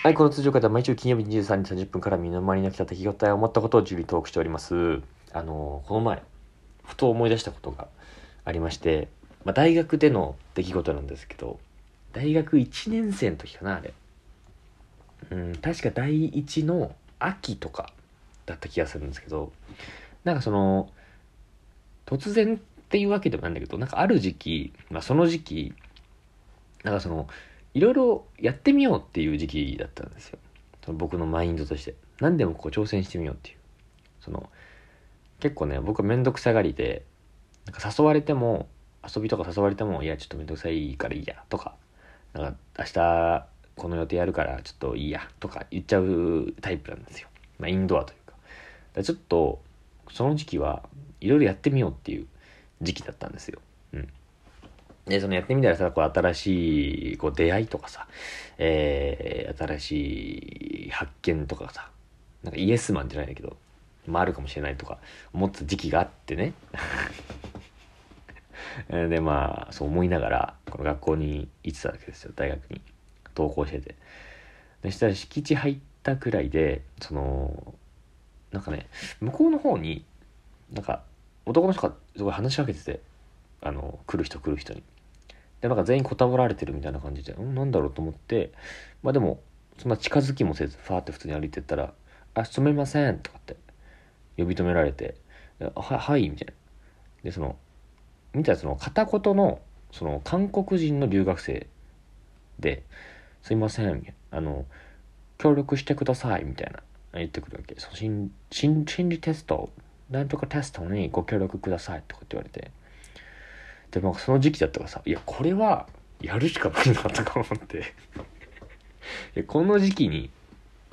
はい、この通常会では毎週金曜日23時30分から身の回りに来た出来事や思ったことをジュリトークしております。あの、この前、ふと思い出したことがありまして、まあ、大学での出来事なんですけど、大学1年生の時かな、あれ。うん、確か第1の秋とかだった気がするんですけど、なんかその、突然っていうわけでもないんだけど、なんかある時期、まあ、その時期、なんかその、いろいろやってみようっていう時期だったんですよ。その僕のマインドとして。何でもこう挑戦してみようっていう。その、結構ね、僕はめんどくさがりで、なんか誘われても、遊びとか誘われても、いや、ちょっとめんどくさいからいいや、とか、なんか明日この予定やるからちょっといいや、とか言っちゃうタイプなんですよ。まあ、インドアというか。かちょっと、その時期はいろいろやってみようっていう時期だったんですよ。うん。で、そのやってみたらさ、こう新しいこう出会いとかさ、えー、新しい発見とかさ、なんかイエスマンじゃないんだけど、まあるかもしれないとか思った時期があってね。で、まあ、そう思いながら、この学校に行ってたわけですよ、大学に。登校してて。でしたら敷地入ったくらいで、その、なんかね、向こうの方に、なんか、男の人がすごい話しかけてて、あの、来る人来る人に。で、なんか全員こたぼられてるみたいな感じで、うん、なんだろうと思って、まあでも、そんな近づきもせず、ファーって普通に歩いてったら、あ、すみませんとかって、呼び止められて、は、はい、みたいな。で、その、見たらその片言の、その韓国人の留学生で、すいません、みたいな。あの、協力してください、みたいな。言ってくるわけ。その心心心理テスト、なんとかテストにご協力ください、とかって言われて。でもその時期だったからさいやこれはやるしかないなとか思って。いやこの時期に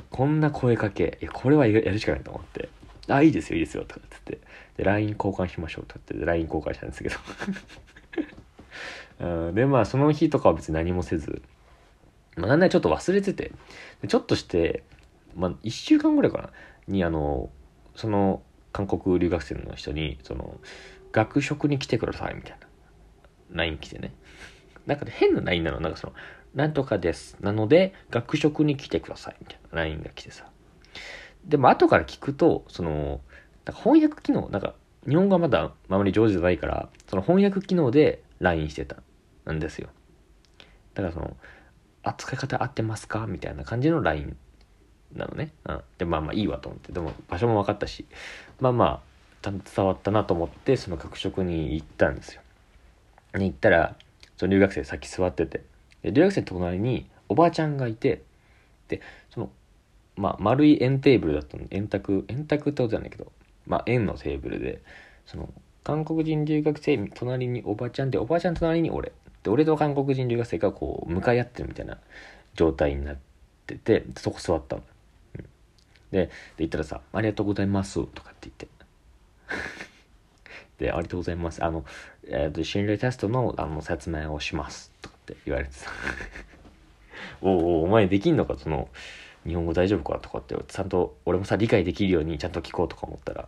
こんな声かけいやこれはやるしかないと思って「あいいですよいいですよ」とかって言って。で LINE 交換しましょうとかって LINE 交換したんですけど。うんでまあその日とかは別に何もせず、まあ、なんならちょっと忘れてて。でちょっとして、まあ、1週間ぐらいかな。にあのその韓国留学生の人にその学食に来てくださいみたいな。LINE 来てね。なんか変な LINE なの。なんかその、なんとかです。なので、学食に来てください。みたいな LINE が来てさ。でも後から聞くと、その、なんか翻訳機能、なんか日本語はまだあまり上手じゃないから、その翻訳機能で LINE してたんですよ。だからその、扱い方合ってますか？みたいな感じの LINE なのね。うん。で、まあまあいいわと思って。でも場所も分かったし、まあまあ、ちゃん伝わったなと思って、その学食に行ったんですよ。に行ったら、その留学生さっき座ってて、で留学生の隣におばあちゃんがいて、で、その、まあ、丸い円テーブルだったの、円卓、円卓ってことじゃないけど、まあ、円のテーブルで、その、韓国人留学生、隣におばちゃんで、おばあちゃん隣に俺。で、俺と韓国人留学生がこう、向かい合ってるみたいな状態になってて、そこ座ったの。うん、で、で、言ったらさ、ありがとうございます、とかって言って。で、ありがとうございます。あの、えっ、ー、と、心理テストのあの説明をします。とかって言われてさ。おおお前できんのかその、日本語大丈夫かとかって、ちゃんと、俺もさ、理解できるようにちゃんと聞こうとか思ったら、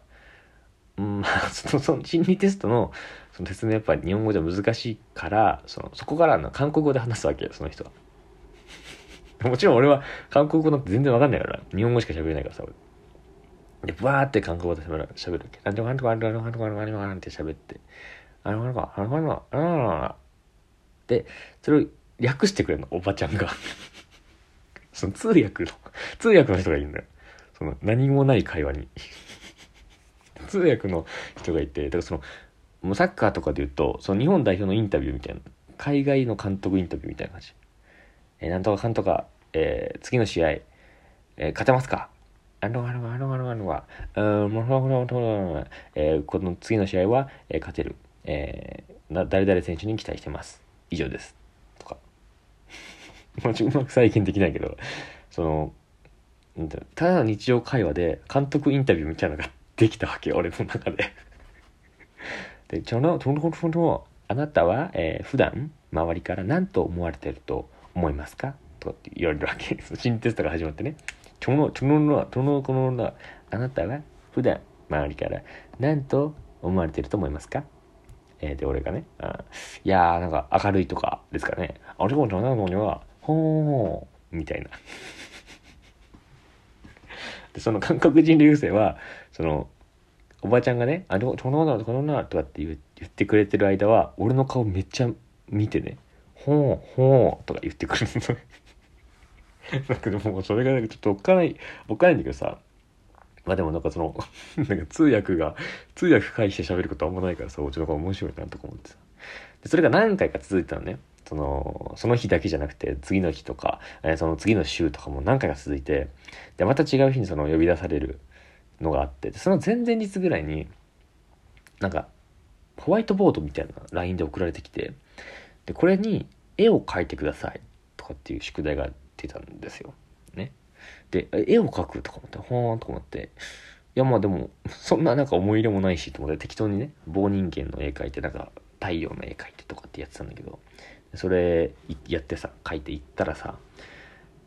ん、まあ、その、その心理テストの、その説明やっぱり日本語じゃ難しいから、その、そこからの韓国語で話すわけよ、その人は。もちろん俺は韓国語なんて全然わかんないから、日本語しか喋れないからさ、俺。で、バーって韓国語で喋る、るわけ。なんとかなんとかなんとかなんとかなんとかなんとかなんって喋って、あの、あの、あの、あの、あの、あの、で、それを略してくれるの、おばちゃんが。その通訳の、通訳の人がいるんだよ。その、何もない会話に。通訳の人がいて、だからその、もうサッカーとかで言うと、その日本代表のインタビューみたいな、海外の監督インタビューみたいな感じ。えー、なんとかかんとか、えー、次の試合、えー、勝てますかあのあのあのあのあのは、うん、ものものえー、この次の試合は、えー、勝てる。えー、誰々選手に期待してます。以上です。とか。もうまく再現できないけど、その、ただの日常会話で監督インタビューみたいなのができたわけ俺の中で。で、その、その、その、あなたは、えー、普段周りから何と思われてると思いますかとかって言われるわけ。新テストが始まってね。その、そのな、その、このな、あなたは普段周りから何と思われてると思いますか？えー、で、俺がね、あいやー、なんか明るいとかですかね。あれも、なんかには、ほー、みたいな。でその韓国人留学生はそのおばちゃんがね「あのこのなこのな」とかって言言ってくれてる間は俺の顔めっちゃ見てね「ほうほう」とか言ってくるの なんかでもそれがなんかちょっとおっかないおっかないんだけどさまあでもなんかその なんか通訳が通訳介して喋ることあんまないからさおうちの子面白いなとか思ってさ。でそれが何回か続いてたのね。そのその日だけじゃなくて次の日とか、えーその次の週とかも何回か続いてでまた違う日にその呼び出されるのがあってでその前々日ぐらいになんかホワイトボードみたいな LINE で送られてきてでこれに絵を描いてくださいとかっていう宿題が出たんですよ。ね。で絵を描くとか思ってほーんとか思っていやまあでもそんななんか思い入れもないしと思って適当にね棒人間の絵描いてなんか太陽の絵描いてとかってやってたんだけどそれやってさ描いていったらさ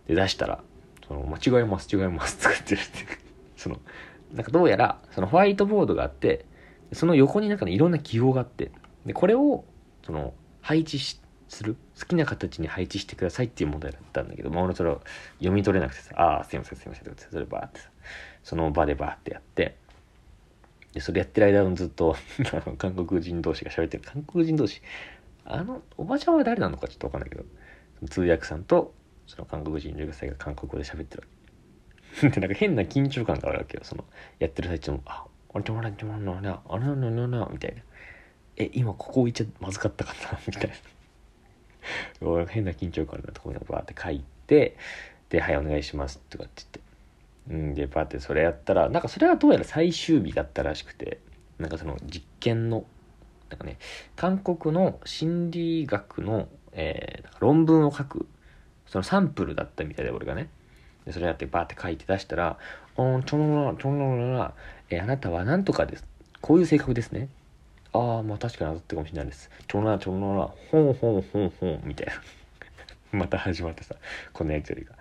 で出したらその間違えます違えますとかって言って そのなんかどうやらそのホワイトボードがあってその横になんかねいろんな記号があってでこれをその配置しする？好きな形に配置してくださいっていう問題だったんだけど、まあ、俺それを読み取れなくてさ「ああすいませんすいません」ってそれバーってその場でバーってやってでそれやってる間ずっと 韓国人同士が喋ってる。韓国人同士あのおばちゃんは誰なのかちょっと分かんないけど通訳さんとその韓国人留学生が韓国語で喋ってるわけ。でなんか変な緊張感があるわけよ。そのやってる最中も「ああれちょもらちょもらなあれななな」みたいな「え今ここ置いちゃまずかったかな」みたいな。変な緊張感なところにバーって書いてで「はいお願いします」とかって言って。うんでバーってそれやったらなんかそれはどうやら最終日だったらしくてなんかその実験のなんかね韓国の心理学の、えー論文を書くそのサンプルだったみたいで俺がね。でそれやってバーって書いて出したら「おんちょのらちょのらら、えーあなたはなんとかです。こういう性格ですね」ああまあ確かに当たってかもしれないです。ちょのらちょのらほんほんほんほんみたいな。また始まってさこのやりとりが。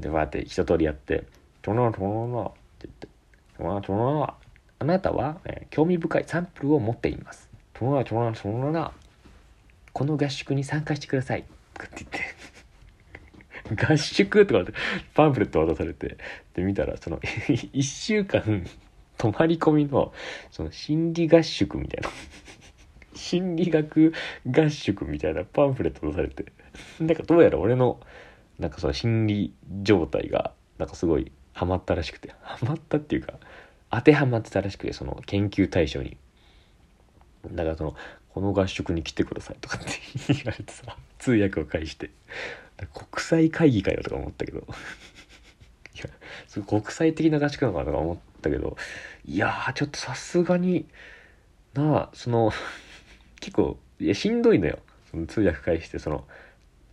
でバーって一通りやって「ちょのらちょのら」って言って「ちょのらちょのらあなたは、えー興味深いサンプルを持っています。ちょのらちょのらちょのらこの合宿に参加してください」って言って。合宿とかってパンフレット渡されて。で見たらその 1週間泊まり込みのその心理合宿みたいな。心理学合宿みたいなパンフレット渡されて。なんかどうやら俺のなんかその心理状態がなんかすごいハマったらしくて。ハマったっていうか当てはまってたらしくてその研究対象に。だからそのこの合宿に来てくださいとかって言われてさ通訳を介して。国際会議かよとか思ったけど。いやすごい国際的な合宿なのかなとか思って。たけどいやーちょっとさすがになあその 結構いやしんどいのよ。その通訳介してその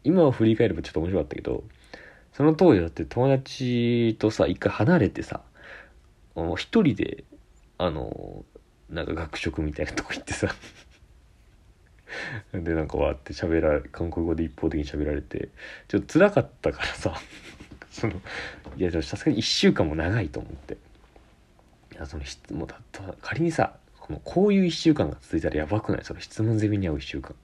今を振り返ればちょっと面白かったけどその当時だって友達とさ一回離れてさ一人であのなんか学食みたいなとこ行ってさ でなんかわって喋られ韓国語で一方的に喋られてちょっと辛かったからさそのいやさすがに1週間も長いと思って。その質問だった仮にさこのこういう1週間が続いたらやばくない？その質問攻めに合う1週間。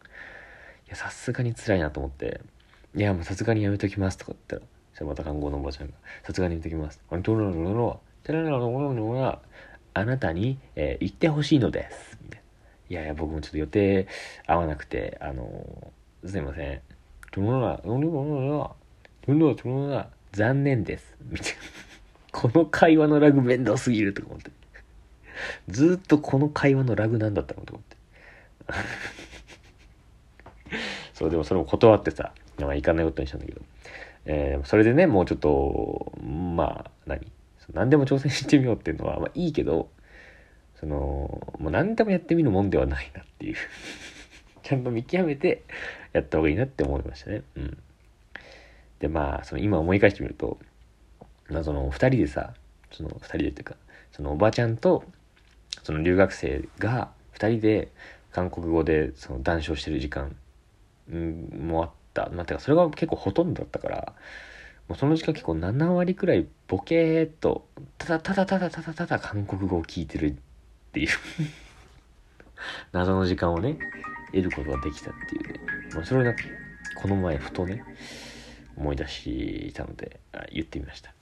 いやさすがに辛いなと思って「いやもうさすがにやめときます」とか言ったらそしたらまた看護のおばちゃんが「さすがにやめときます」あれどうなのどう。なのどうなのどうなのはあなたに、えー言ってほしいのです」みたいな。いやいや僕もちょっと予定合わなくてあのーすいません「どうなのどうなのどうなのどうなのどうなの残念です」みたいな。この会話のラグ面倒すぎるとか思って。ずっとこの会話のラグなんだったのと思って。そう、でもそれも断ってさ、まあ行かないことにしたんだけど。えーそれでね、もうちょっと、まあ、何？何でも挑戦してみようっていうのは、まあいいけど、その、もう何でもやってみるもんではないなっていう。ちゃんと見極めてやった方がいいなって思いましたね。うん。で、まあ、その今思い返してみると、その二人でさ、その二人でっていうか、そのおばちゃんと、その留学生が二人で韓国語でその談笑してる時間、もあった。まあ、てかそれが結構ほとんどだったから、もうその時間結構7割くらいボケーっと、ただただただただただ韓国語を聞いてるっていう 謎の時間をね、得ることができたっていうね。まあ、それを、この前ふとね、思い出したので、言ってみました。